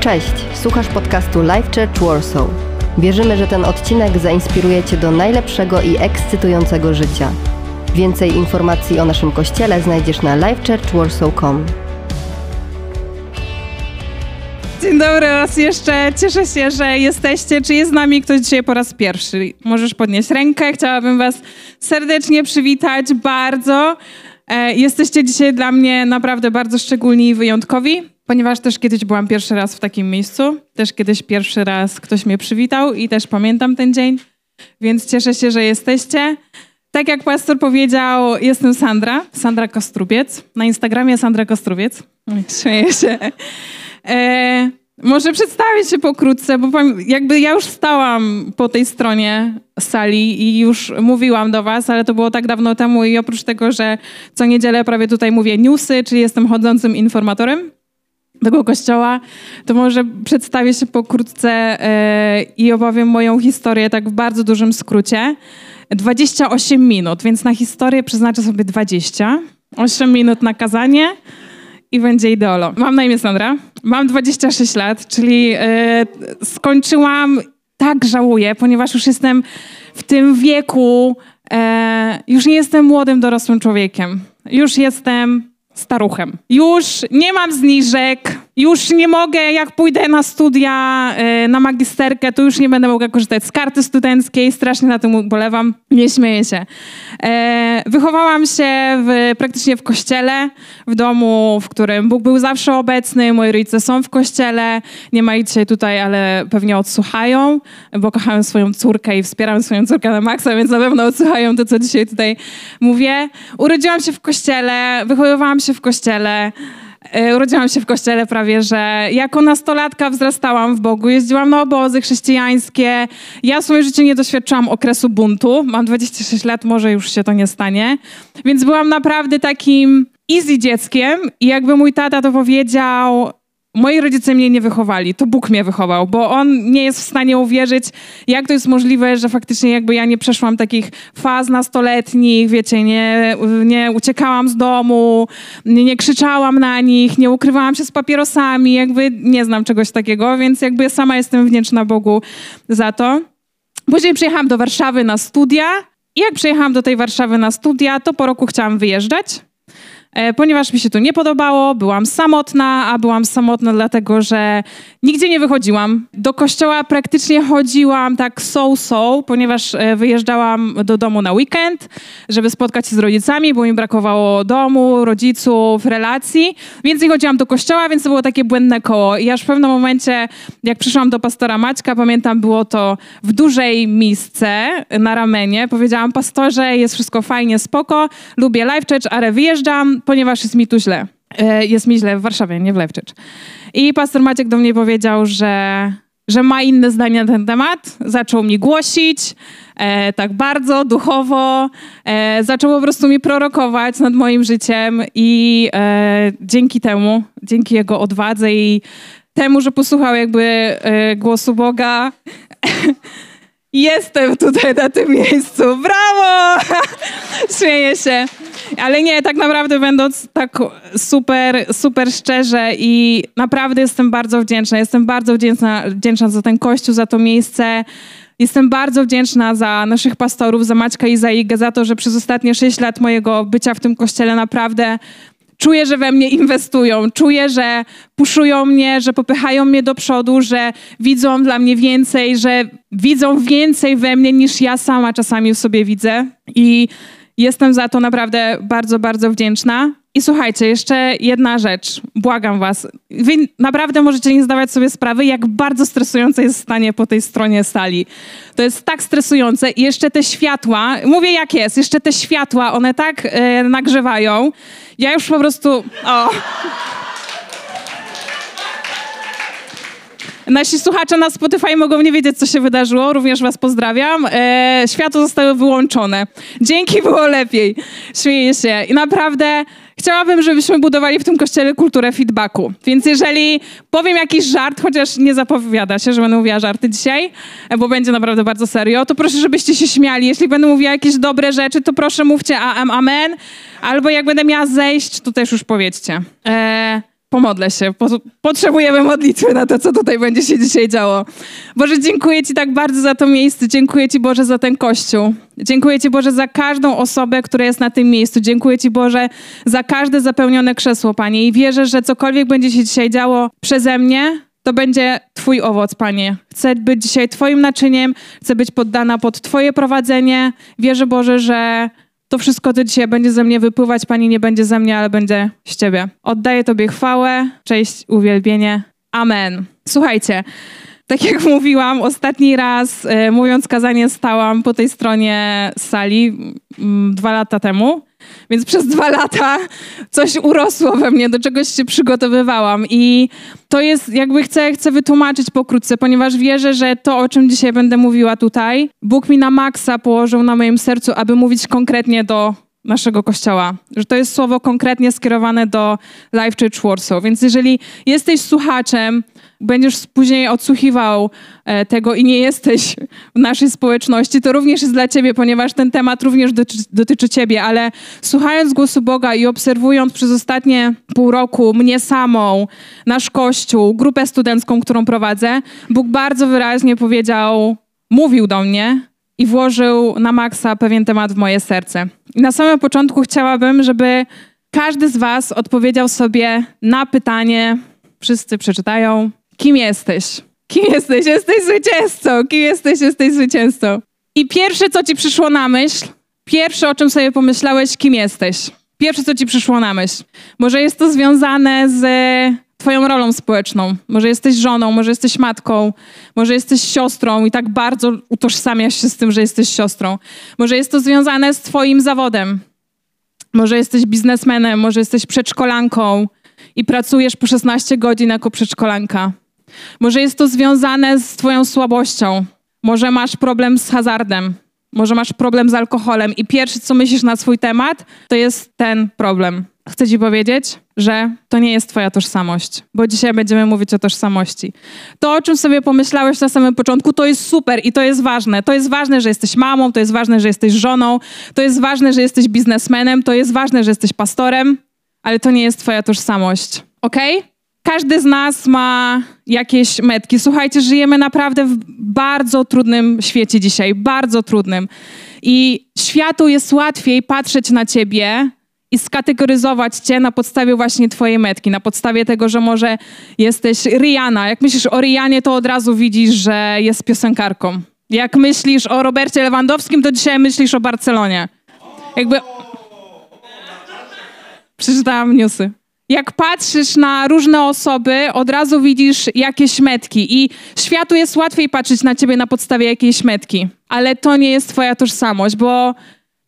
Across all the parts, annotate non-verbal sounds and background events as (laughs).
Cześć, słuchasz podcastu Life Church Warsaw. Wierzymy, że ten odcinek zainspiruje Cię do najlepszego i ekscytującego życia. Więcej informacji o naszym kościele znajdziesz na lifechurchwarsaw.com. Dzień dobry raz jeszcze. Cieszę się, że jesteście. Czy jest z nami ktoś dzisiaj po raz pierwszy? Możesz podnieść rękę. Chciałabym Was serdecznie przywitać bardzo. E, jesteście dzisiaj dla mnie naprawdę bardzo szczególni i wyjątkowi, ponieważ też kiedyś byłam pierwszy raz w takim miejscu. Też kiedyś pierwszy raz ktoś mnie przywitał i też pamiętam ten dzień, więc cieszę się, że jesteście. Tak jak pastor powiedział, jestem Sandra, Sandra Kostrubiec. Na Instagramie Sandra Kostrubiec. Śmieję się. E, może przedstawię się pokrótce, bo jakby ja już stałam po tej stronie sali i już mówiłam do was, ale to było tak dawno temu i oprócz tego, że co niedzielę prawie tutaj mówię newsy, czyli jestem chodzącym informatorem tego kościoła, to może przedstawię się pokrótce e, i opowiem moją historię tak w bardzo dużym skrócie. 28 minut, więc na historię przeznaczę sobie 20. 8 minut na kazanie i będzie ideolo. Mam na imię Sandra, mam 26 lat, czyli e, skończyłam, tak żałuję, ponieważ już jestem w tym wieku, e, już nie jestem młodym, dorosłym człowiekiem. Już jestem staruchem. Już nie mam zniżek, już nie mogę, jak pójdę na studia, e, na magisterkę, to już nie będę mogła korzystać z karty studenckiej, strasznie na tym ubolewam, nie śmieję się. E, wychowałam się w, praktycznie w kościele, w domu, w którym Bóg był zawsze obecny, moi rodzice są w kościele, nie ma ich dzisiaj tutaj, ale pewnie odsłuchają, bo kochałem swoją córkę i wspieram swoją córkę na maksa, więc na pewno odsłuchają to, co dzisiaj tutaj mówię. Urodziłam się w kościele, wychowywałam się w kościele, urodziłam się w kościele prawie, że jako nastolatka wzrastałam w Bogu, jeździłam na obozy chrześcijańskie. Ja w swoim życiu nie doświadczyłam okresu buntu. Mam 26 lat, może już się to nie stanie. Więc byłam naprawdę takim easy dzieckiem i jakby mój tata to powiedział, Moi rodzice mnie nie wychowali, to Bóg mnie wychował, bo on nie jest w stanie uwierzyć, jak to jest możliwe, że faktycznie jakby ja nie przeszłam takich faz nastoletnich, wiecie, nie, nie uciekałam z domu, nie, nie krzyczałam na nich, nie ukrywałam się z papierosami, jakby nie znam czegoś takiego, więc jakby sama jestem wdzięczna Bogu za to. Później przyjechałam do Warszawy na studia i jak przyjechałam do tej Warszawy na studia, to po roku chciałam wyjeżdżać. E, ponieważ mi się tu nie podobało, byłam samotna, a byłam samotna dlatego, że nigdzie nie wychodziłam. Do kościoła praktycznie chodziłam tak so-so, ponieważ e, wyjeżdżałam do domu na weekend, żeby spotkać się z rodzicami, bo mi brakowało domu, rodziców, relacji, więc nie chodziłam do kościoła, więc to było takie błędne koło. I aż w pewnym momencie, jak przyszłam do pastora Maćka, pamiętam, było to w dużej misce na ramenie, powiedziałam, pastorze, jest wszystko fajnie, spoko, lubię live church, ale wyjeżdżam, ponieważ jest mi tu źle. E, jest mi źle w Warszawie, nie w Lewczycz. I pastor Maciek do mnie powiedział, że, że ma inne zdanie na ten temat. Zaczął mi głosić, e, tak bardzo duchowo. E, zaczął po prostu mi prorokować nad moim życiem i e, dzięki temu, dzięki jego odwadze i temu, że posłuchał jakby e, głosu Boga, (laughs) jestem tutaj na tym miejscu. Brawo! (laughs) Śmieję się. Ale nie, tak naprawdę będąc tak super, super szczerze i naprawdę jestem bardzo wdzięczna. Jestem bardzo wdzięczna, wdzięczna za ten kościół, za to miejsce. Jestem bardzo wdzięczna za naszych pastorów, za Maćka i za Igę, za to, że przez ostatnie sześć lat mojego bycia w tym kościele naprawdę czuję, że we mnie inwestują, czuję, że puszują mnie, że popychają mnie do przodu, że widzą dla mnie więcej, że widzą więcej we mnie niż ja sama czasami sobie widzę. I Jestem za to naprawdę bardzo, bardzo wdzięczna. I słuchajcie, jeszcze jedna rzecz. Błagam was. Wy naprawdę możecie nie zdawać sobie sprawy, jak bardzo stresujące jest stanie po tej stronie sali. To jest tak stresujące. I jeszcze te światła, mówię jak jest, jeszcze te światła, one tak e, nagrzewają. Ja już po prostu... O... Nasi słuchacze na Spotify mogą nie wiedzieć, co się wydarzyło. Również was pozdrawiam. E, światło zostały wyłączone. Dzięki było lepiej. Śmieję się. I naprawdę chciałabym, żebyśmy budowali w tym kościele kulturę feedbacku. Więc jeżeli powiem jakiś żart, chociaż nie zapowiada się, że będę mówiła żarty dzisiaj, e, bo będzie naprawdę bardzo serio, to proszę, żebyście się śmiali. Jeśli będę mówiła jakieś dobre rzeczy, to proszę mówcie am, amen. Albo jak będę miała zejść, to też już powiedzcie. E, pomodlę się. Potrzebujemy modlitwy na to, co tutaj będzie się dzisiaj działo. Boże, dziękuję Ci tak bardzo za to miejsce. Dziękuję Ci, Boże, za ten kościół. Dziękuję Ci, Boże, za każdą osobę, która jest na tym miejscu. Dziękuję Ci, Boże, za każde zapełnione krzesło, Panie. I wierzę, że cokolwiek będzie się dzisiaj działo przeze mnie, to będzie Twój owoc, Panie. Chcę być dzisiaj Twoim naczyniem, chcę być poddana pod Twoje prowadzenie. Wierzę, Boże, że to wszystko, co dzisiaj będzie ze mnie wypływać, Pani, nie będzie ze mnie, ale będzie z Ciebie. Oddaję Tobie chwałę, cześć, uwielbienie. Amen. Słuchajcie, tak jak (laughs) mówiłam, ostatni raz y, mówiąc kazanie stałam po tej stronie sali y, dwa lata temu. Więc przez dwa lata coś urosło we mnie, do czegoś się przygotowywałam. I to jest, jakby chcę, chcę wytłumaczyć pokrótce, ponieważ wierzę, że to, o czym dzisiaj będę mówiła tutaj, Bóg mi na maksa położył na moim sercu, aby mówić konkretnie do naszego kościoła. Że to jest słowo konkretnie skierowane do Life Church Warsaw. Więc jeżeli jesteś słuchaczem, będziesz później odsłuchiwał e, tego i nie jesteś w naszej społeczności, to również jest dla ciebie, ponieważ ten temat również dotyczy, dotyczy ciebie, ale słuchając głosu Boga i obserwując przez ostatnie pół roku mnie samą, nasz kościół, grupę studencką, którą prowadzę, Bóg bardzo wyraźnie powiedział, mówił do mnie, i włożył na maksa pewien temat w moje serce. I na samym początku chciałabym, żeby każdy z Was odpowiedział sobie na pytanie, wszyscy przeczytają, kim jesteś? Kim jesteś? Jesteś zwycięzcą. Kim jesteś? Jesteś zwycięzcą. I pierwsze, co ci przyszło na myśl, pierwsze, o czym sobie pomyślałeś, kim jesteś? Pierwsze, co ci przyszło na myśl. Może jest to związane z Twoją rolą społeczną. Może jesteś żoną, może jesteś matką, może jesteś siostrą i tak bardzo utożsamiasz się z tym, że jesteś siostrą. Może jest to związane z Twoim zawodem. Może jesteś biznesmenem, może jesteś przedszkolanką i pracujesz po 16 godzin jako przedszkolanka. Może jest to związane z Twoją słabością. Może masz problem z hazardem. Może masz problem z alkoholem i pierwsze, co myślisz na swój temat, to jest ten problem chcę Ci powiedzieć, że to nie jest Twoja tożsamość, bo dzisiaj będziemy mówić o tożsamości. To, o czym sobie pomyślałeś na samym początku, to jest super i to jest ważne. To jest ważne, że jesteś mamą, to jest ważne, że jesteś żoną, to jest ważne, że jesteś biznesmenem, to jest ważne, że jesteś pastorem, ale to nie jest Twoja tożsamość. Ok? Każdy z nas ma jakieś metki. Słuchajcie, żyjemy naprawdę w bardzo trudnym świecie dzisiaj, bardzo trudnym. I światu jest łatwiej patrzeć na ciebie i skategoryzować cię na podstawie właśnie twojej metki, na podstawie tego, że może jesteś Rihanna. Jak myślisz o Rianie, to od razu widzisz, że jest piosenkarką. Jak myślisz o Robercie Lewandowskim, to dzisiaj myślisz o Barcelonie. Jakby... Przeczytałam newsy. Jak patrzysz na różne osoby, od razu widzisz jakieś metki i światu jest łatwiej patrzeć na ciebie na podstawie jakiejś metki. Ale to nie jest twoja tożsamość, bo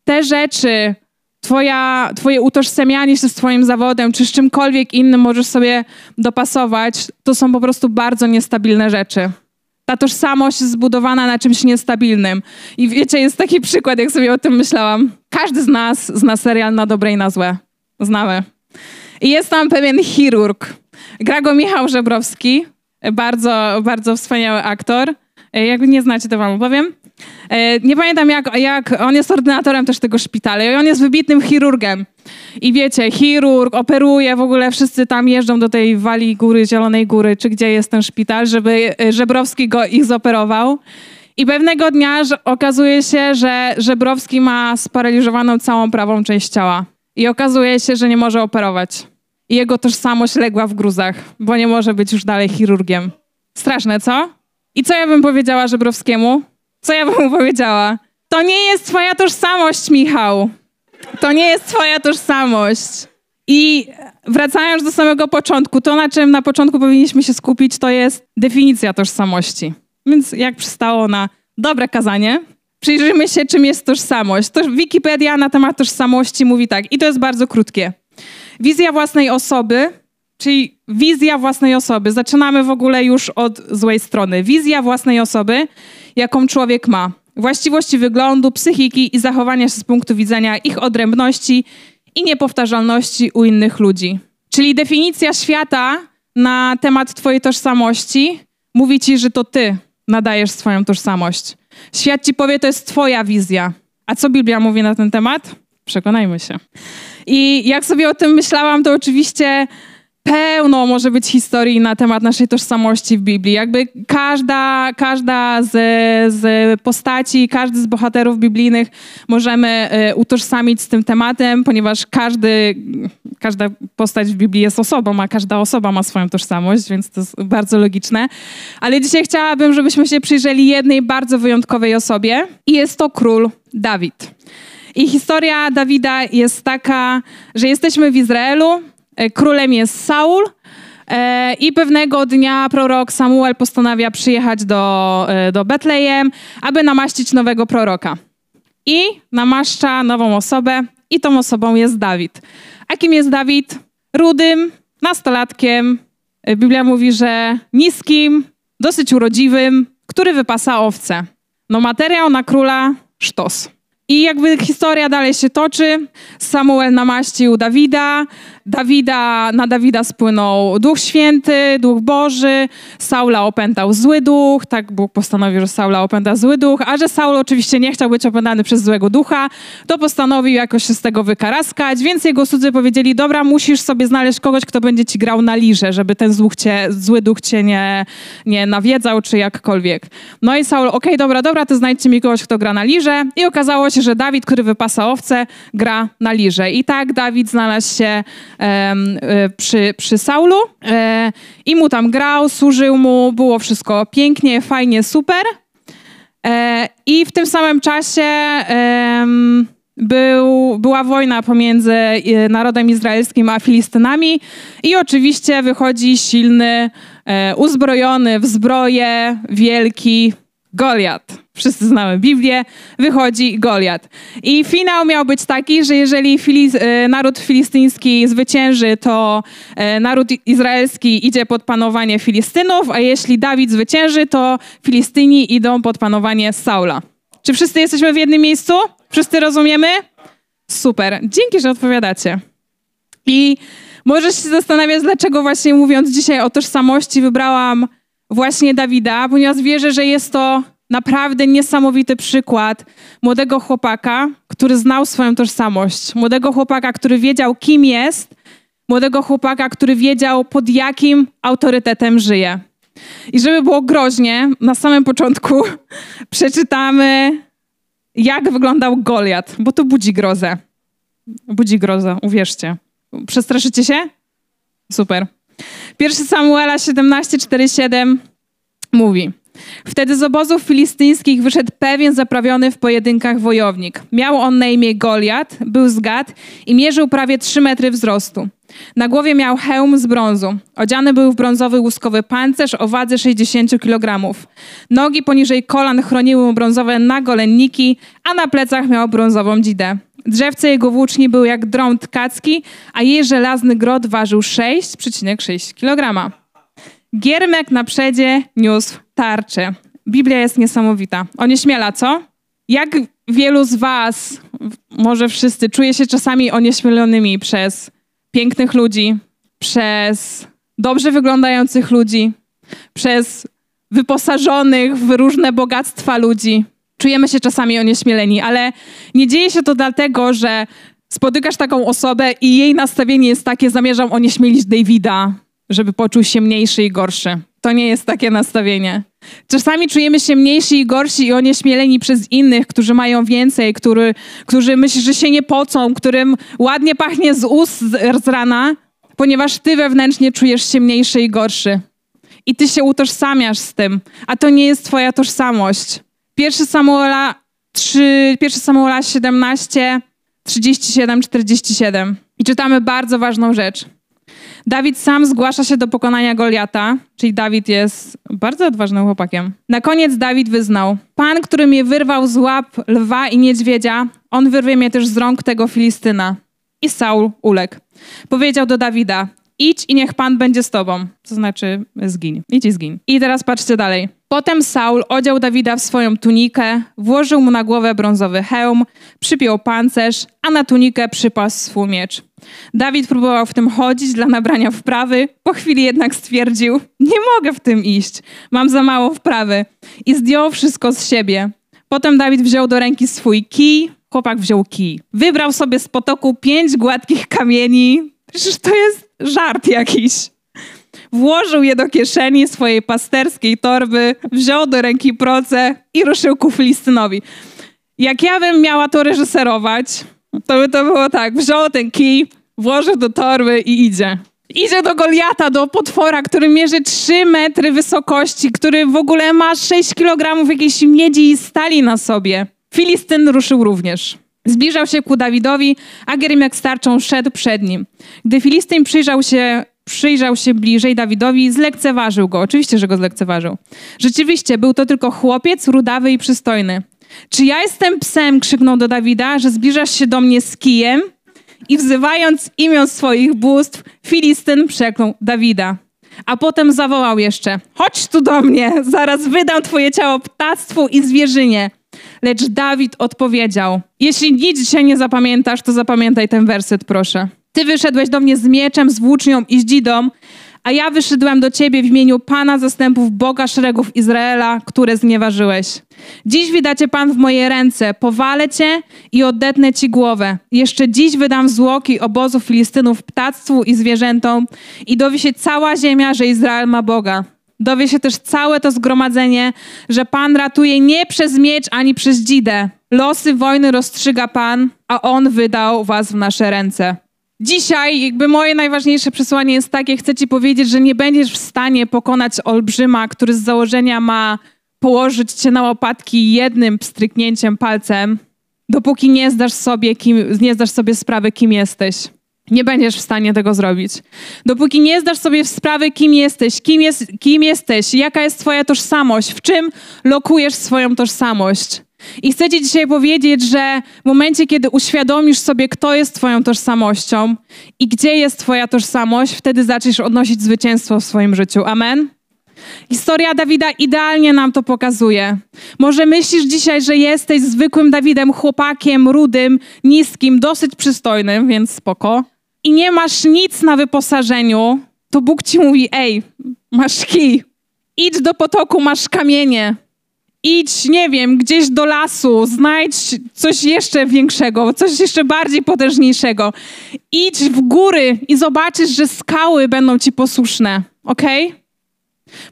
te rzeczy, twoja, twoje utożsamianie się z twoim zawodem, czy z czymkolwiek innym możesz sobie dopasować, to są po prostu bardzo niestabilne rzeczy. Ta tożsamość jest zbudowana na czymś niestabilnym. I wiecie, jest taki przykład, jak sobie o tym myślałam. Każdy z nas zna serial na dobre i na złe. Znamy. I jest tam pewien chirurg. Gra go Michał Żebrowski, bardzo, bardzo wspaniały aktor. Jak nie znacie, to wam opowiem. E, nie pamiętam, jak, jak on jest ordynatorem też tego szpitala i on jest wybitnym chirurgiem. I wiecie, chirurg operuje, w ogóle wszyscy tam jeżdżą do tej Wali Góry, Zielonej Góry, czy gdzie jest ten szpital, żeby e, Żebrowski go ich zoperował. I pewnego dnia okazuje się, że Żebrowski ma sparaliżowaną całą prawą część ciała. I okazuje się, że nie może operować. I jego tożsamość legła w gruzach, bo nie może być już dalej chirurgiem. Straszne, co? I co ja bym powiedziała Żebrowskiemu? Co ja bym mu powiedziała? To nie jest twoja tożsamość, Michał. To nie jest twoja tożsamość. I wracając do samego początku, to na czym na początku powinniśmy się skupić, to jest definicja tożsamości. Więc jak przystało na dobre kazanie, przyjrzyjmy się, czym jest tożsamość. To Wikipedia na temat tożsamości mówi tak, i to jest bardzo krótkie. Wizja własnej osoby, czyli wizja własnej osoby. Zaczynamy w ogóle już od złej strony. Wizja własnej osoby jaką człowiek ma. Właściwości wyglądu, psychiki i zachowania się z punktu widzenia ich odrębności i niepowtarzalności u innych ludzi. Czyli definicja świata na temat Twojej tożsamości mówi Ci, że to Ty nadajesz swoją tożsamość. Świat Ci powie, to jest Twoja wizja. A co Biblia mówi na ten temat? Przekonajmy się. I jak sobie o tym myślałam, to oczywiście pełno może być historii na temat naszej tożsamości w Biblii. Jakby każda, każda z, z postaci, każdy z bohaterów biblijnych możemy e, utożsamić z tym tematem, ponieważ każdy, każda postać w Biblii jest osobą, a każda osoba ma swoją tożsamość, więc to jest bardzo logiczne. Ale dzisiaj chciałabym, żebyśmy się przyjrzeli jednej bardzo wyjątkowej osobie i jest to król Dawid. I historia Dawida jest taka, że jesteśmy w Izraelu, E, królem jest Saul. E, I pewnego dnia prorok Samuel postanawia przyjechać do, e, do Betlejem, aby namaścić nowego proroka. I namaszcza nową osobę, i tą osobą jest Dawid. A kim jest Dawid? Rudym, nastolatkiem. Biblia mówi, że niskim, dosyć urodziwym, który wypasa owce. No materiał na króla sztos. I jakby historia dalej się toczy. Samuel namaścił Dawida, Dawida, na Dawida spłynął Duch Święty, Duch Boży, Saula opętał zły duch, tak Bóg postanowił, że Saula opęta zły duch, a że Saul oczywiście nie chciał być opętany przez złego ducha, to postanowił jakoś się z tego wykaraskać, więc jego słudzy powiedzieli, dobra, musisz sobie znaleźć kogoś, kto będzie ci grał na lirze, żeby ten zły, cię, zły duch cię nie, nie nawiedzał, czy jakkolwiek. No i Saul, okej, okay, dobra, dobra, to znajdźcie mi kogoś, kto gra na lirze i okazało się, że Dawid, który wypasa owce, gra na lirze. I tak Dawid znalazł się przy, przy Saulu e, i mu tam grał, służył mu, było wszystko pięknie, fajnie, super. E, I w tym samym czasie był, była wojna pomiędzy narodem izraelskim a Filistynami i oczywiście wychodzi silny, uzbrojony w zbroję, wielki Goliat wszyscy znamy Biblię, wychodzi Goliat. I finał miał być taki, że jeżeli Filiz e, naród filistyński zwycięży, to e, naród izraelski idzie pod panowanie Filistynów, a jeśli Dawid zwycięży, to Filistyni idą pod panowanie Saula. Czy wszyscy jesteśmy w jednym miejscu? Wszyscy rozumiemy? Super. Dzięki, że odpowiadacie. I możesz się zastanawiać, dlaczego właśnie mówiąc dzisiaj o tożsamości wybrałam właśnie Dawida, ponieważ wierzę, że jest to naprawdę niesamowity przykład młodego chłopaka, który znał swoją tożsamość, młodego chłopaka, który wiedział, kim jest, młodego chłopaka, który wiedział, pod jakim autorytetem żyje. I żeby było groźnie, na samym początku (laughs) przeczytamy, jak wyglądał Goliat, bo to budzi grozę. Budzi grozę, uwierzcie. Przestraszycie się? Super. Pierwszy Samuela 17:47 mówi: Wtedy z obozów filistyńskich wyszedł pewien zaprawiony w pojedynkach wojownik. Miał on na imię Goliat, był z Gad i mierzył prawie 3 metry wzrostu. Na głowie miał hełm z brązu. Odziany był w brązowy łuskowy pancerz o wadze 60 kg. Nogi poniżej kolan chroniły mu brązowe nagolenniki, a na plecach miał brązową dzidę. Drzewce jego włóczni były jak dron tkacki, a jej żelazny grot ważył 6,6 kg. Giermek na przedzie niósł tarczę. Biblia jest niesamowita. Onieśmiela, co? Jak wielu z was, może wszyscy, czuje się czasami onieśmielonymi przez pięknych ludzi, przez dobrze wyglądających ludzi, przez wyposażonych w różne bogactwa ludzi. Czujemy się czasami onieśmieleni, ale nie dzieje się to dlatego, że spotykasz taką osobę i jej nastawienie jest takie, zamierzam onieśmielić Davida, żeby poczuł się mniejszy i gorszy. To nie jest takie nastawienie. Czasami czujemy się mniejsi i gorsi i onieśmieleni przez innych, którzy mają więcej, który, którzy myślą, że się nie pocą, którym ładnie pachnie z ust z rana, ponieważ ty wewnętrznie czujesz się mniejszy i gorszy. I ty się utożsamiasz z tym, a to nie jest twoja tożsamość. Pierwszy Samuela 3, 1 Samuela 17, 37, 47. I czytamy bardzo ważną rzecz. Dawid sam zgłasza się do pokonania Goliata, czyli Dawid jest bardzo odważnym chłopakiem. Na koniec Dawid wyznał: Pan, który mnie wyrwał z łap lwa i niedźwiedzia, on wyrwie mnie też z rąk tego Filistyna. I Saul uległ. Powiedział do Dawida: Idź i niech Pan będzie z tobą. To znaczy, zgiń. Idź i zgiń. I teraz patrzcie dalej. Potem Saul odział Dawida w swoją tunikę, włożył mu na głowę brązowy hełm, przypiął pancerz, a na tunikę przypasł swój miecz. Dawid próbował w tym chodzić dla nabrania wprawy, po chwili jednak stwierdził: Nie mogę w tym iść, mam za mało wprawy. I zdjął wszystko z siebie. Potem Dawid wziął do ręki swój kij, chłopak wziął kij. Wybrał sobie z potoku pięć gładkich kamieni. Przecież to jest żart jakiś. Włożył je do kieszeni swojej pasterskiej torby, wziął do ręki proce i ruszył ku Filistynowi. Jak ja bym miała to reżyserować, to by to było tak. Wziął ten kij, włożył do torby i idzie. Idzie do Goliata, do potwora, który mierzy 3 metry wysokości, który w ogóle ma 6 kg jakiejś miedzi i stali na sobie. Filistyn ruszył również. Zbliżał się ku Dawidowi, a Gerimek starczą szedł przed nim. Gdy Filistyn przyjrzał się, przyjrzał się bliżej Dawidowi, zlekceważył go. Oczywiście, że go zlekceważył. Rzeczywiście, był to tylko chłopiec, rudawy i przystojny. Czy ja jestem psem, krzyknął do Dawida, że zbliżasz się do mnie z kijem? I wzywając imię swoich bóstw, Filistyn przeklął Dawida. A potem zawołał jeszcze: Chodź tu do mnie, zaraz wydam twoje ciało ptactwu i zwierzynie. Lecz Dawid odpowiedział: Jeśli nic dzisiaj nie zapamiętasz, to zapamiętaj ten werset, proszę. Ty wyszedłeś do mnie z mieczem, z włócznią i z dzidą, a ja wyszedłem do ciebie w imieniu Pana zastępów Boga szeregów Izraela, które znieważyłeś. Dziś wydacie Pan w moje ręce, powalę cię i oddetnę ci głowę. Jeszcze dziś wydam zwłoki obozu Filistynów ptactwu i zwierzętom i dowie się cała ziemia, że Izrael ma Boga. Dowie się też całe to zgromadzenie, że Pan ratuje nie przez miecz ani przez dzidę. Losy wojny rozstrzyga Pan, a On wydał was w nasze ręce. Dzisiaj jakby moje najważniejsze przesłanie jest takie, chcę ci powiedzieć, że nie będziesz w stanie pokonać olbrzyma, który z założenia ma położyć cię na łopatki jednym pstryknięciem palcem, dopóki nie zdasz sobie, kim, nie zdasz sobie sprawy, kim jesteś. Nie będziesz w stanie tego zrobić. Dopóki nie zdasz sobie sprawy, kim jesteś, kim, jest, kim jesteś, jaka jest twoja tożsamość, w czym lokujesz swoją tożsamość. I chcę Ci dzisiaj powiedzieć, że w momencie, kiedy uświadomisz sobie, kto jest Twoją tożsamością i gdzie jest Twoja tożsamość, wtedy zaczniesz odnosić zwycięstwo w swoim życiu. Amen? Historia Dawida idealnie nam to pokazuje. Może myślisz dzisiaj, że jesteś zwykłym Dawidem, chłopakiem, rudym, niskim, dosyć przystojnym, więc spoko. I nie masz nic na wyposażeniu, to Bóg ci mówi: Ej, masz kij, idź do potoku, masz kamienie idź, nie wiem, gdzieś do lasu, znajdź coś jeszcze większego, coś jeszcze bardziej potężniejszego. Idź w góry i zobaczysz, że skały będą ci posłuszne, ok?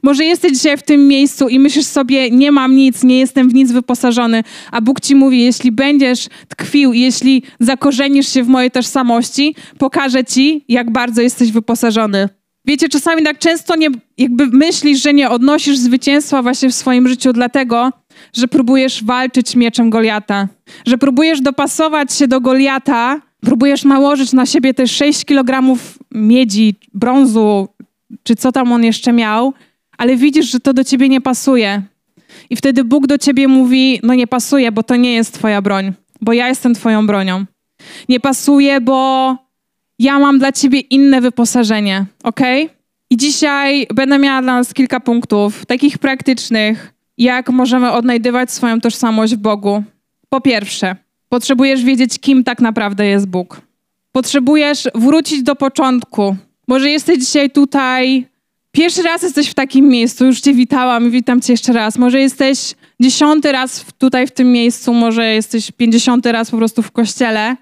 Może jesteś dzisiaj w tym miejscu i myślisz sobie, nie mam nic, nie jestem w nic wyposażony, a Bóg ci mówi, jeśli będziesz tkwił, jeśli zakorzenisz się w mojej tożsamości, pokażę ci, jak bardzo jesteś wyposażony. Wiecie, czasami tak często nie, jakby myślisz, że nie odnosisz zwycięstwa właśnie w swoim życiu dlatego, że próbujesz walczyć mieczem Goliata, że próbujesz dopasować się do Goliata, próbujesz nałożyć na siebie te 6 kg miedzi, brązu, czy co tam on jeszcze miał, ale widzisz, że to do ciebie nie pasuje. I wtedy Bóg do ciebie mówi: No nie pasuje, bo to nie jest twoja broń, bo ja jestem twoją bronią. Nie pasuje, bo ja mam dla ciebie inne wyposażenie, ok? I dzisiaj będę miała dla nas kilka punktów, takich praktycznych, jak możemy odnajdywać swoją tożsamość w Bogu. Po pierwsze, potrzebujesz wiedzieć, kim tak naprawdę jest Bóg. Potrzebujesz wrócić do początku. Może jesteś dzisiaj tutaj, pierwszy raz jesteś w takim miejscu, już cię witałam i witam cię jeszcze raz. Może jesteś dziesiąty raz tutaj w tym miejscu, może jesteś pięćdziesiąty raz po prostu w kościele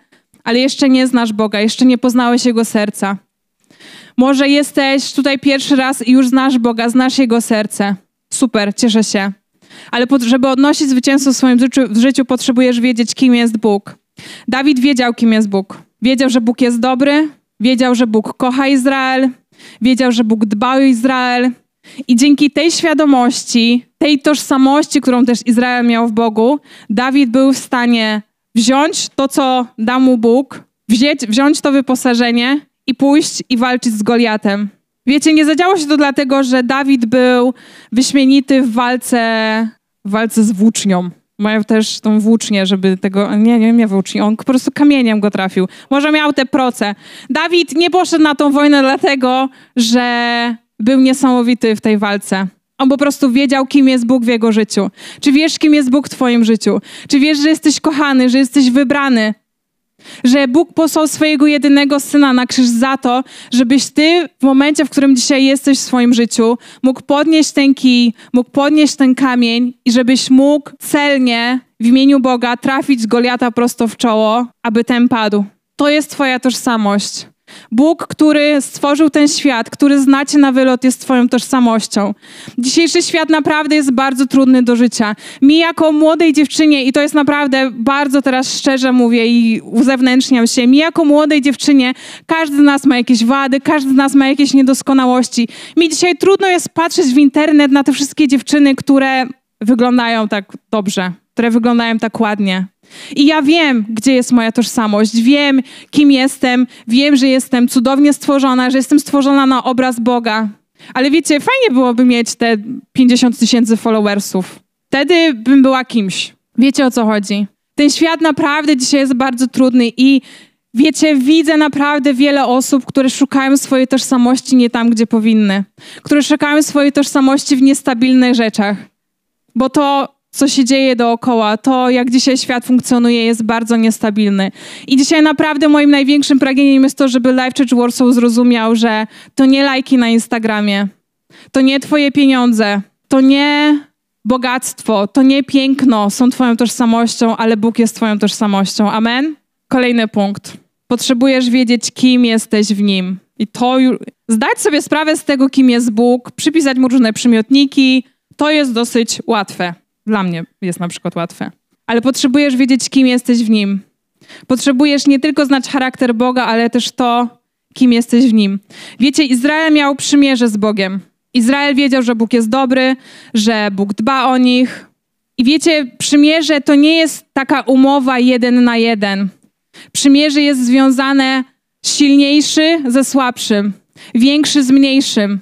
ale jeszcze nie znasz Boga, jeszcze nie poznałeś Jego serca. Może jesteś tutaj pierwszy raz i już znasz Boga, znasz Jego serce. Super, cieszę się. Ale żeby odnosić zwycięstwo w swoim życiu, w życiu, potrzebujesz wiedzieć, kim jest Bóg. Dawid wiedział, kim jest Bóg. Wiedział, że Bóg jest dobry, wiedział, że Bóg kocha Izrael, wiedział, że Bóg dba o Izrael. I dzięki tej świadomości, tej tożsamości, którą też Izrael miał w Bogu, Dawid był w stanie wziąć to, co da mu Bóg, wziąć, wziąć to wyposażenie i pójść i walczyć z Goliatem. Wiecie, nie zadziało się to dlatego, że Dawid był wyśmienity w walce, w walce z włócznią. Mają też tą włócznię, żeby tego... Nie, nie miał włóczni, on po prostu kamieniem go trafił. Może miał te proce. Dawid nie poszedł na tą wojnę dlatego, że był niesamowity w tej walce. On po prostu wiedział, kim jest Bóg w jego życiu. Czy wiesz, kim jest Bóg w twoim życiu? Czy wiesz, że jesteś kochany, że jesteś wybrany? Że Bóg posłał swojego jedynego syna na krzyż za to, żebyś ty w momencie, w którym dzisiaj jesteś w swoim życiu, mógł podnieść ten kij, mógł podnieść ten kamień i żebyś mógł celnie w imieniu Boga trafić Goliata prosto w czoło, aby ten padł. To jest twoja tożsamość. Bóg, który stworzył ten świat, który znacie na wylot, jest Twoją tożsamością. Dzisiejszy świat naprawdę jest bardzo trudny do życia. Mi, jako młodej dziewczynie, i to jest naprawdę bardzo teraz szczerze mówię i uzewnętrzniam się, mi, jako młodej dziewczynie, każdy z nas ma jakieś wady, każdy z nas ma jakieś niedoskonałości. Mi dzisiaj trudno jest patrzeć w internet na te wszystkie dziewczyny, które wyglądają tak dobrze, które wyglądają tak ładnie. I ja wiem, gdzie jest moja tożsamość, wiem, kim jestem, wiem, że jestem cudownie stworzona, że jestem stworzona na obraz Boga. Ale wiecie, fajnie byłoby mieć te 50 tysięcy followersów. Wtedy bym była kimś. Wiecie o co chodzi. Ten świat naprawdę dzisiaj jest bardzo trudny i wiecie, widzę naprawdę wiele osób, które szukają swojej tożsamości nie tam, gdzie powinny, które szukają swojej tożsamości w niestabilnych rzeczach. Bo to co się dzieje dookoła, to jak dzisiaj świat funkcjonuje, jest bardzo niestabilny. I dzisiaj naprawdę moim największym pragnieniem jest to, żeby Life Church Warsaw zrozumiał, że to nie lajki na Instagramie, to nie twoje pieniądze, to nie bogactwo, to nie piękno są twoją tożsamością, ale Bóg jest twoją tożsamością. Amen? Kolejny punkt. Potrzebujesz wiedzieć, kim jesteś w Nim. I to. Zdać sobie sprawę z tego, kim jest Bóg, przypisać mu różne przymiotniki, to jest dosyć łatwe. Dla mnie jest na przykład łatwe. Ale potrzebujesz wiedzieć, kim jesteś w nim. Potrzebujesz nie tylko znać charakter Boga, ale też to, kim jesteś w nim. Wiecie, Izrael miał przymierze z Bogiem. Izrael wiedział, że Bóg jest dobry, że Bóg dba o nich. I wiecie, przymierze to nie jest taka umowa jeden na jeden. Przymierze jest związane silniejszy ze słabszym, większy z mniejszym.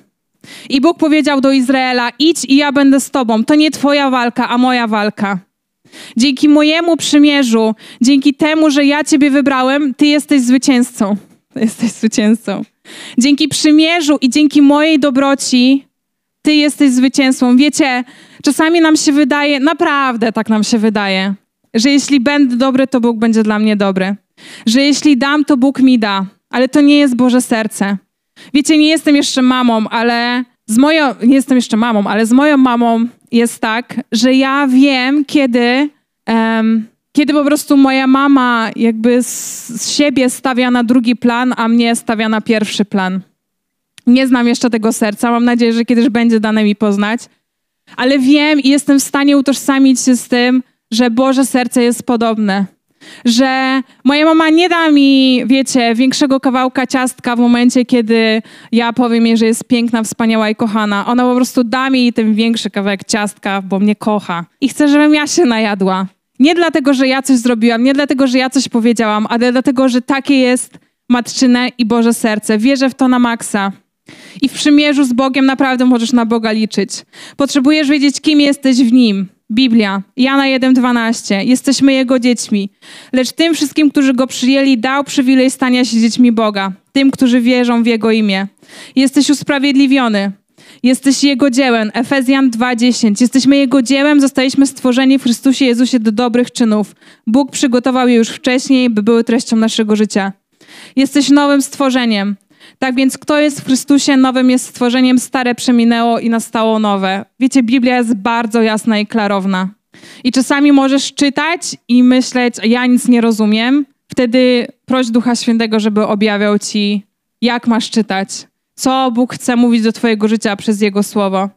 I Bóg powiedział do Izraela: idź i ja będę z tobą. To nie twoja walka, a moja walka. Dzięki mojemu przymierzu, dzięki temu, że ja ciebie wybrałem, ty jesteś zwycięzcą. Jesteś zwycięzcą. Dzięki przymierzu i dzięki mojej dobroci, ty jesteś zwycięzcą. Wiecie, czasami nam się wydaje, naprawdę tak nam się wydaje, że jeśli będę dobry, to Bóg będzie dla mnie dobry. Że jeśli dam, to Bóg mi da. Ale to nie jest Boże serce. Wiecie, nie jestem jeszcze mamą, ale z moją, nie jestem jeszcze mamą, ale z moją mamą jest tak, że ja wiem, kiedy, um, kiedy po prostu moja mama jakby z, z siebie stawia na drugi plan, a mnie stawia na pierwszy plan. Nie znam jeszcze tego serca, mam nadzieję, że kiedyś będzie dane mi poznać, ale wiem i jestem w stanie utożsamić się z tym, że Boże serce jest podobne że moja mama nie da mi, wiecie, większego kawałka ciastka w momencie, kiedy ja powiem jej, że jest piękna, wspaniała i kochana. Ona po prostu da mi ten większy kawałek ciastka, bo mnie kocha. I chce, żebym ja się najadła. Nie dlatego, że ja coś zrobiłam, nie dlatego, że ja coś powiedziałam, ale dlatego, że takie jest matczyne i Boże serce. Wierzę w to na maksa. I w przymierzu z Bogiem naprawdę możesz na Boga liczyć. Potrzebujesz wiedzieć, kim jesteś w Nim. Biblia, Jana 1,12. Jesteśmy Jego dziećmi. Lecz tym wszystkim, którzy Go przyjęli, dał przywilej stania się dziećmi Boga. Tym, którzy wierzą w Jego imię. Jesteś usprawiedliwiony. Jesteś Jego dziełem. Efezjan 2,10. Jesteśmy Jego dziełem, zostaliśmy stworzeni w Chrystusie Jezusie do dobrych czynów. Bóg przygotował je już wcześniej, by były treścią naszego życia. Jesteś nowym stworzeniem. Tak więc kto jest w Chrystusie, nowym jest stworzeniem, stare przeminęło i nastało nowe. Wiecie, Biblia jest bardzo jasna i klarowna. I czasami możesz czytać i myśleć, ja nic nie rozumiem. Wtedy proś Ducha Świętego, żeby objawiał ci, jak masz czytać, co Bóg chce mówić do Twojego życia przez Jego słowo.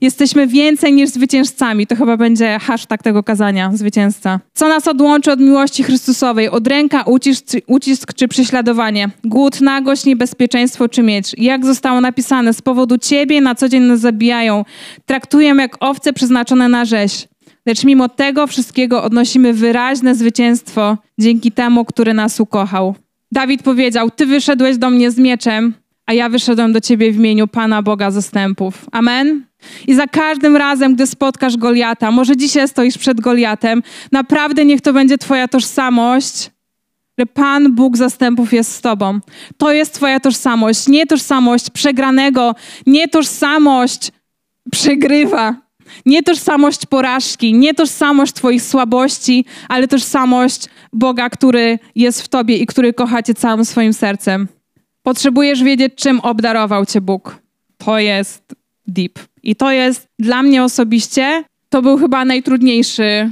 Jesteśmy więcej niż zwycięzcami. To chyba będzie hashtag tego kazania, zwycięzca. Co nas odłączy od miłości Chrystusowej? Odręka, ucisk, ucisk czy prześladowanie? Głód, nagość, niebezpieczeństwo czy miecz? Jak zostało napisane? Z powodu Ciebie na co dzień nas zabijają. Traktują jak owce przeznaczone na rzeź. Lecz mimo tego wszystkiego odnosimy wyraźne zwycięstwo dzięki temu, który nas ukochał. Dawid powiedział: Ty wyszedłeś do mnie z mieczem, a ja wyszedłem do ciebie w imieniu Pana Boga zastępów. Amen. I za każdym razem, gdy spotkasz Goliata, może dzisiaj stoisz przed Goliatem, naprawdę niech to będzie Twoja tożsamość, że Pan Bóg zastępów jest z Tobą. To jest Twoja tożsamość, nie tożsamość przegranego, nie tożsamość przegrywa, nie tożsamość porażki, nie tożsamość Twoich słabości, ale tożsamość Boga, który jest w Tobie i który kocha Cię całym swoim sercem. Potrzebujesz wiedzieć, czym obdarował Cię Bóg. To jest deep. I to jest dla mnie osobiście, to był chyba najtrudniejszy,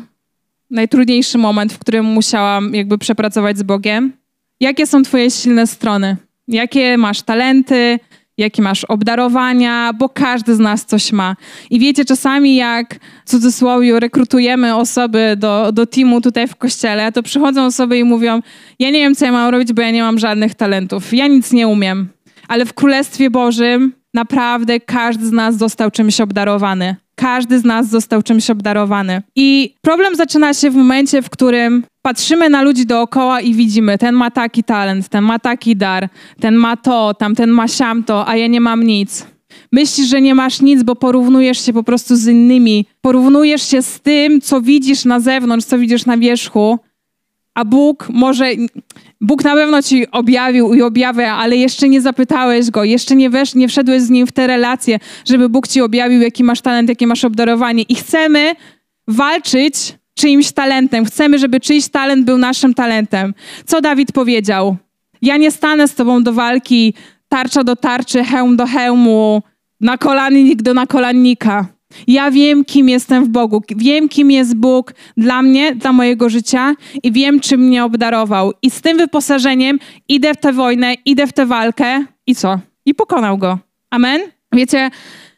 najtrudniejszy moment, w którym musiałam jakby przepracować z Bogiem. Jakie są twoje silne strony? jakie masz talenty, jakie masz obdarowania, bo każdy z nas coś ma. I wiecie, czasami jak w cudzysłowie rekrutujemy osoby do, do teamu tutaj w kościele, to przychodzą osoby i mówią: Ja nie wiem, co ja mam robić, bo ja nie mam żadnych talentów. Ja nic nie umiem. Ale w Królestwie Bożym naprawdę każdy z nas został czymś obdarowany. Każdy z nas został czymś obdarowany. I problem zaczyna się w momencie, w którym patrzymy na ludzi dookoła i widzimy, ten ma taki talent, ten ma taki dar, ten ma to, tamten ma siamto, a ja nie mam nic. Myślisz, że nie masz nic, bo porównujesz się po prostu z innymi. Porównujesz się z tym, co widzisz na zewnątrz, co widzisz na wierzchu, a Bóg może, Bóg na pewno ci objawił i objawia, ale jeszcze nie zapytałeś go, jeszcze nie, wesz, nie wszedłeś z nim w te relacje, żeby Bóg ci objawił, jaki masz talent, jakie masz obdarowanie. I chcemy walczyć czyimś talentem. Chcemy, żeby czyjś talent był naszym talentem. Co Dawid powiedział? Ja nie stanę z tobą do walki tarcza do tarczy, hełm do hełmu, nakolannik do nakolannika. Ja wiem, kim jestem w Bogu. Wiem, kim jest Bóg dla mnie, dla mojego życia i wiem, czym mnie obdarował. I z tym wyposażeniem idę w tę wojnę, idę w tę walkę i co? I pokonał go. Amen? Wiecie,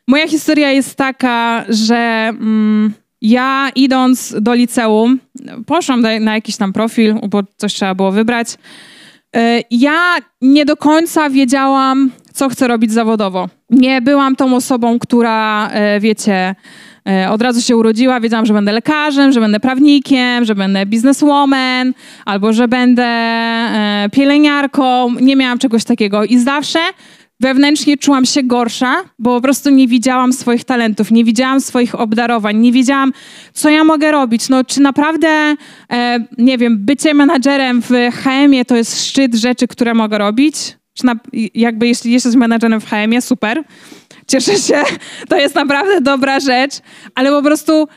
moja historia jest taka, że mm, ja idąc do liceum, poszłam na jakiś tam profil, bo coś trzeba było wybrać. E, ja nie do końca wiedziałam, co chcę robić zawodowo. Nie byłam tą osobą, która, e, wiecie, e, od razu się urodziła, wiedziałam, że będę lekarzem, że będę prawnikiem, że będę bizneswoman, albo że będę pielęgniarką. Nie miałam czegoś takiego i zawsze wewnętrznie czułam się gorsza, bo po prostu nie widziałam swoich talentów, nie widziałam swoich obdarowań, nie wiedziałam, co ja mogę robić. No, czy naprawdę, e, nie wiem, bycie menadżerem w HM-ie to jest szczyt rzeczy, które mogę robić? Czy na, jakby jeśli jesteś menadżerem w HM-ie, super. Cieszę się, (laughs) to jest naprawdę dobra rzecz, ale po prostu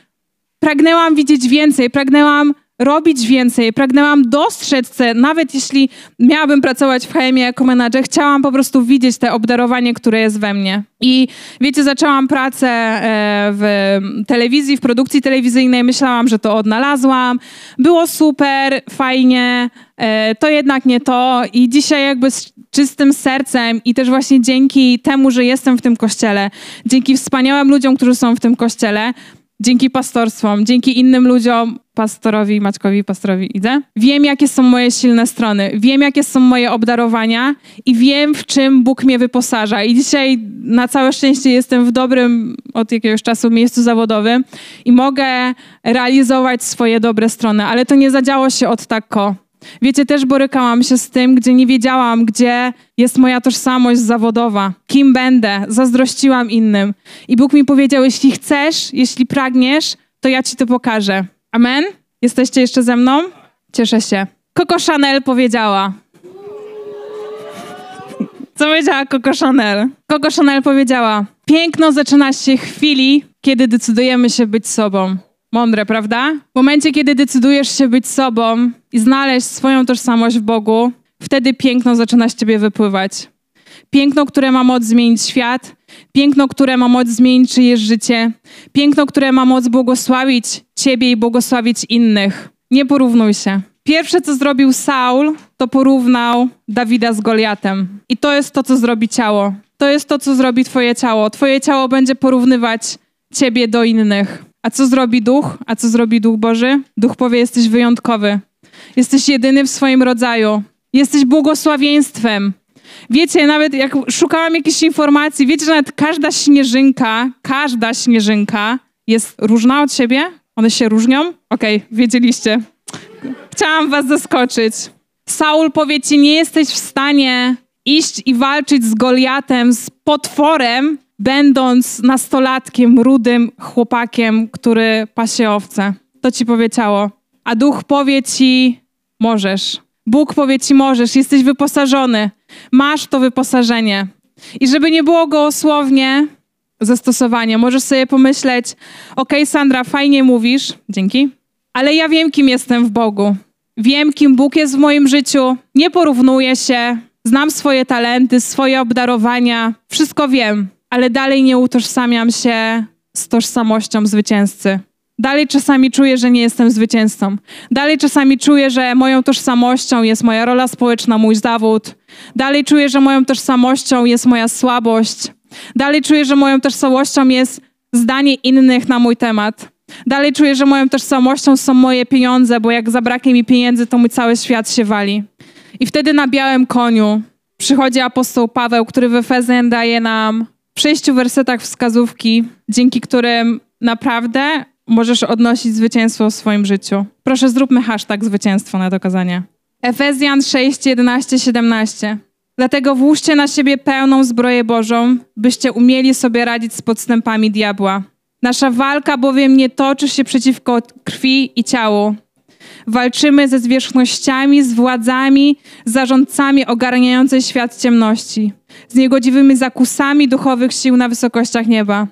pragnęłam widzieć więcej, pragnęłam robić więcej, pragnęłam dostrzec te, nawet jeśli miałabym pracować w HM jako menadżer, chciałam po prostu widzieć te obdarowanie, które jest we mnie. I wiecie, zaczęłam pracę e, w telewizji, w produkcji telewizyjnej, myślałam, że to odnalazłam. Było super, fajnie, e, to jednak nie to i dzisiaj jakby z czystym sercem i też właśnie dzięki temu, że jestem w tym kościele, dzięki wspaniałym ludziom, którzy są w tym kościele, dzięki pastorstwom, dzięki innym ludziom, pastorowi, Maćkowi, pastorowi idę. Wiem, jakie są moje silne strony, wiem, jakie są moje obdarowania i wiem, w czym Bóg mnie wyposaża. I dzisiaj na całe szczęście jestem w dobrym od jakiegoś czasu miejscu zawodowym i mogę realizować swoje dobre strony, ale to nie zadziało się od tako. Wiecie, też borykałam się z tym, gdzie nie wiedziałam, gdzie jest moja tożsamość zawodowa, kim będę, zazdrościłam innym. I Bóg mi powiedział: Jeśli chcesz, jeśli pragniesz, to ja ci to pokażę. Amen? Jesteście jeszcze ze mną? Cieszę się. Coco Chanel powiedziała. Co powiedziała Coco Chanel? Coco Chanel powiedziała: Piękno zaczyna się chwili, kiedy decydujemy się być sobą. Mądre, prawda? W momencie, kiedy decydujesz się być sobą i znaleźć swoją tożsamość w Bogu, wtedy piękno zaczyna z ciebie wypływać. Piękno, które ma moc zmienić świat, piękno, które ma moc zmienić czyjeś życie, piękno, które ma moc błogosławić ciebie i błogosławić innych. Nie porównuj się. Pierwsze, co zrobił Saul, to porównał Dawida z Goliatem. I to jest to, co zrobi ciało. To jest to, co zrobi twoje ciało. Twoje ciało będzie porównywać ciebie do innych. A co zrobi duch? A co zrobi duch Boży? Duch powie: Jesteś wyjątkowy. Jesteś jedyny w swoim rodzaju. Jesteś błogosławieństwem. Wiecie, nawet jak szukałam jakichś informacji, wiecie, że nawet każda śnieżynka, każda śnieżynka jest różna od siebie? One się różnią? Okej, okay, wiedzieliście. Chciałam was zaskoczyć. Saul powie ci, nie jesteś w stanie iść i walczyć z Goliatem, z potworem, będąc nastolatkiem, rudym chłopakiem, który pasie owce. To ci powie ciało. A duch powie ci, możesz. Bóg powie ci, możesz, jesteś wyposażony, masz to wyposażenie. I żeby nie było gołosłownie zastosowania, możesz sobie pomyśleć, ok, Sandra, fajnie mówisz, dzięki, ale ja wiem, kim jestem w Bogu. Wiem, kim Bóg jest w moim życiu, nie porównuję się, znam swoje talenty, swoje obdarowania, wszystko wiem, ale dalej nie utożsamiam się z tożsamością zwycięzcy. Dalej czasami czuję, że nie jestem zwycięzcą. Dalej czasami czuję, że moją tożsamością jest moja rola społeczna, mój zawód, Dalej czuję, że moją tożsamością jest moja słabość. Dalej czuję, że moją tożsamością jest zdanie innych na mój temat. Dalej czuję, że moją tożsamością są moje pieniądze, bo jak zabraknie mi pieniędzy, to mój cały świat się wali. I wtedy na białym koniu przychodzi apostoł Paweł, który w Efezjan daje nam w sześciu wersetach wskazówki, dzięki którym naprawdę możesz odnosić zwycięstwo w swoim życiu. Proszę, zróbmy hashtag zwycięstwo na dokazanie. Efezjan 6, 11, 17. Dlatego włóżcie na siebie pełną zbroję Bożą, byście umieli sobie radzić z podstępami diabła. Nasza walka bowiem nie toczy się przeciwko krwi i ciału. Walczymy ze zwierzchnościami, z władzami, zarządcami ogarniającej świat ciemności, z niegodziwymi zakusami duchowych sił na wysokościach nieba.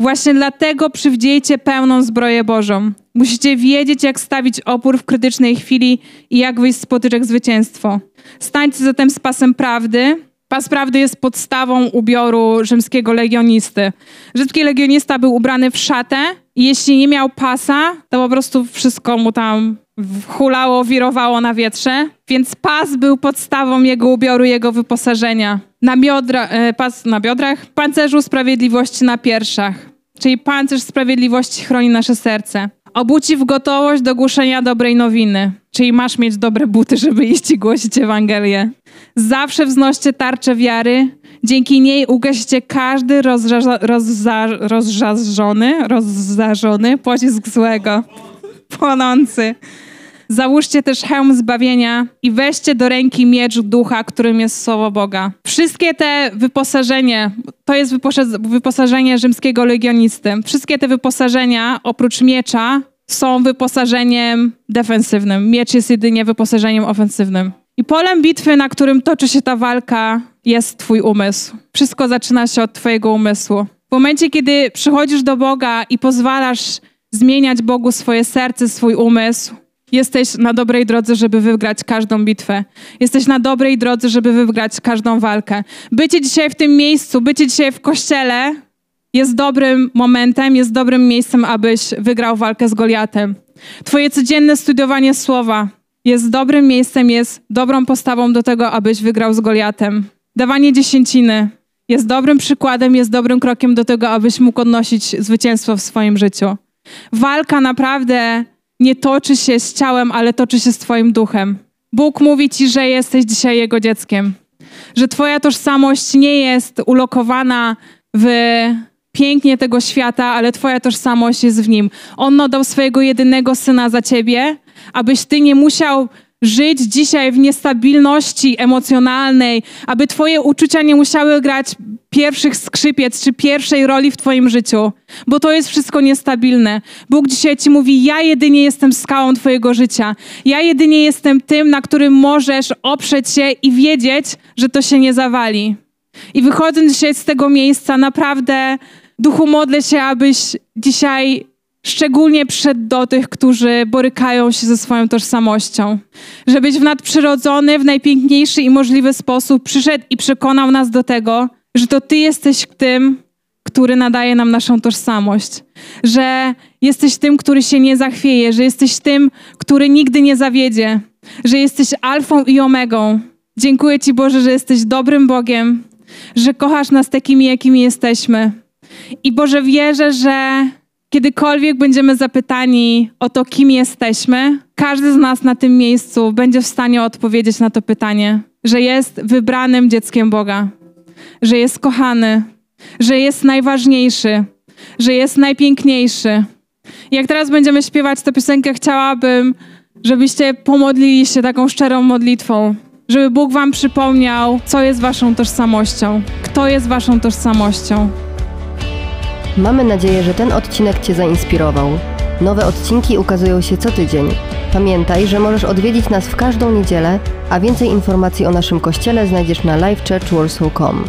Właśnie dlatego przywdziejcie pełną zbroję Bożą. Musicie wiedzieć, jak stawić opór w krytycznej chwili i jak wyjść z potyczek zwycięstwo. Stańcie zatem z pasem prawdy. Pas prawdy jest podstawą ubioru rzymskiego legionisty. Rzymski legionista był ubrany w szatę i jeśli nie miał pasa, to po prostu wszystko mu tam hulało, wirowało na wietrze, więc pas był podstawą jego ubioru, jego wyposażenia. Na biodra, e, pas na biodrach, pancerzu sprawiedliwości na piersiach, czyli pancerz sprawiedliwości chroni nasze serce. Obuci w gotowość do głoszenia dobrej nowiny, czyli masz mieć dobre buty, żeby iść i głosić Ewangelię. Zawsze wznoście tarczę wiary, dzięki niej ugasicie każdy rozża, rozza, rozżarzony, pocisk złego, płonący. Załóżcie też hełm zbawienia i weźcie do ręki miecz ducha, którym jest słowo Boga. Wszystkie te wyposażenie, to jest wyposażenie rzymskiego legionisty. Wszystkie te wyposażenia oprócz miecza są wyposażeniem defensywnym. Miecz jest jedynie wyposażeniem ofensywnym. I polem bitwy, na którym toczy się ta walka, jest Twój umysł. Wszystko zaczyna się od Twojego umysłu. W momencie, kiedy przychodzisz do Boga i pozwalasz zmieniać Bogu swoje serce, swój umysł, Jesteś na dobrej drodze, żeby wygrać każdą bitwę. Jesteś na dobrej drodze, żeby wygrać każdą walkę. Bycie dzisiaj w tym miejscu, bycie dzisiaj w kościele jest dobrym momentem, jest dobrym miejscem, abyś wygrał walkę z Goliatem. Twoje codzienne studiowanie słowa jest dobrym miejscem, jest dobrą postawą do tego, abyś wygrał z Goliatem. Dawanie dziesięciny jest dobrym przykładem, jest dobrym krokiem do tego, abyś mógł odnosić zwycięstwo w swoim życiu. Walka naprawdę nie toczy się z ciałem, ale toczy się z Twoim duchem. Bóg mówi Ci, że jesteś dzisiaj Jego dzieckiem. Że Twoja tożsamość nie jest ulokowana w pięknie tego świata, ale Twoja tożsamość jest w Nim. On oddał swojego jedynego syna za Ciebie, abyś Ty nie musiał żyć dzisiaj w niestabilności emocjonalnej, aby Twoje uczucia nie musiały grać pierwszych skrzypiec czy pierwszej roli w Twoim życiu, bo to jest wszystko niestabilne. Bóg dzisiaj Ci mówi: Ja jedynie jestem skałą Twojego życia. Ja jedynie jestem tym, na którym możesz oprzeć się i wiedzieć, że to się nie zawali. I wychodząc dzisiaj z tego miejsca, naprawdę, duchu, modlę się, abyś dzisiaj szczególnie przed do tych, którzy borykają się ze swoją tożsamością. Żebyś w nadprzyrodzony, w najpiękniejszy i możliwy sposób przyszedł i przekonał nas do tego, że to Ty jesteś tym, który nadaje nam naszą tożsamość. Że jesteś tym, który się nie zachwieje, że jesteś tym, który nigdy nie zawiedzie, że jesteś alfą i omegą. Dziękuję Ci, Boże, że jesteś dobrym Bogiem, że kochasz nas takimi, jakimi jesteśmy. I Boże, wierzę, że Kiedykolwiek będziemy zapytani o to, kim jesteśmy, każdy z nas na tym miejscu będzie w stanie odpowiedzieć na to pytanie, że jest wybranym dzieckiem Boga, że jest kochany, że jest najważniejszy, że jest najpiękniejszy. Jak teraz będziemy śpiewać tę piosenkę, chciałabym, żebyście pomodlili się taką szczerą modlitwą, żeby Bóg Wam przypomniał, co jest Waszą tożsamością, kto jest Waszą tożsamością. Mamy nadzieję, że ten odcinek Cię zainspirował. Nowe odcinki ukazują się co tydzień. Pamiętaj, że możesz odwiedzić nas w każdą niedzielę, a więcej informacji o naszym kościele znajdziesz na livechurchwarsaw.com.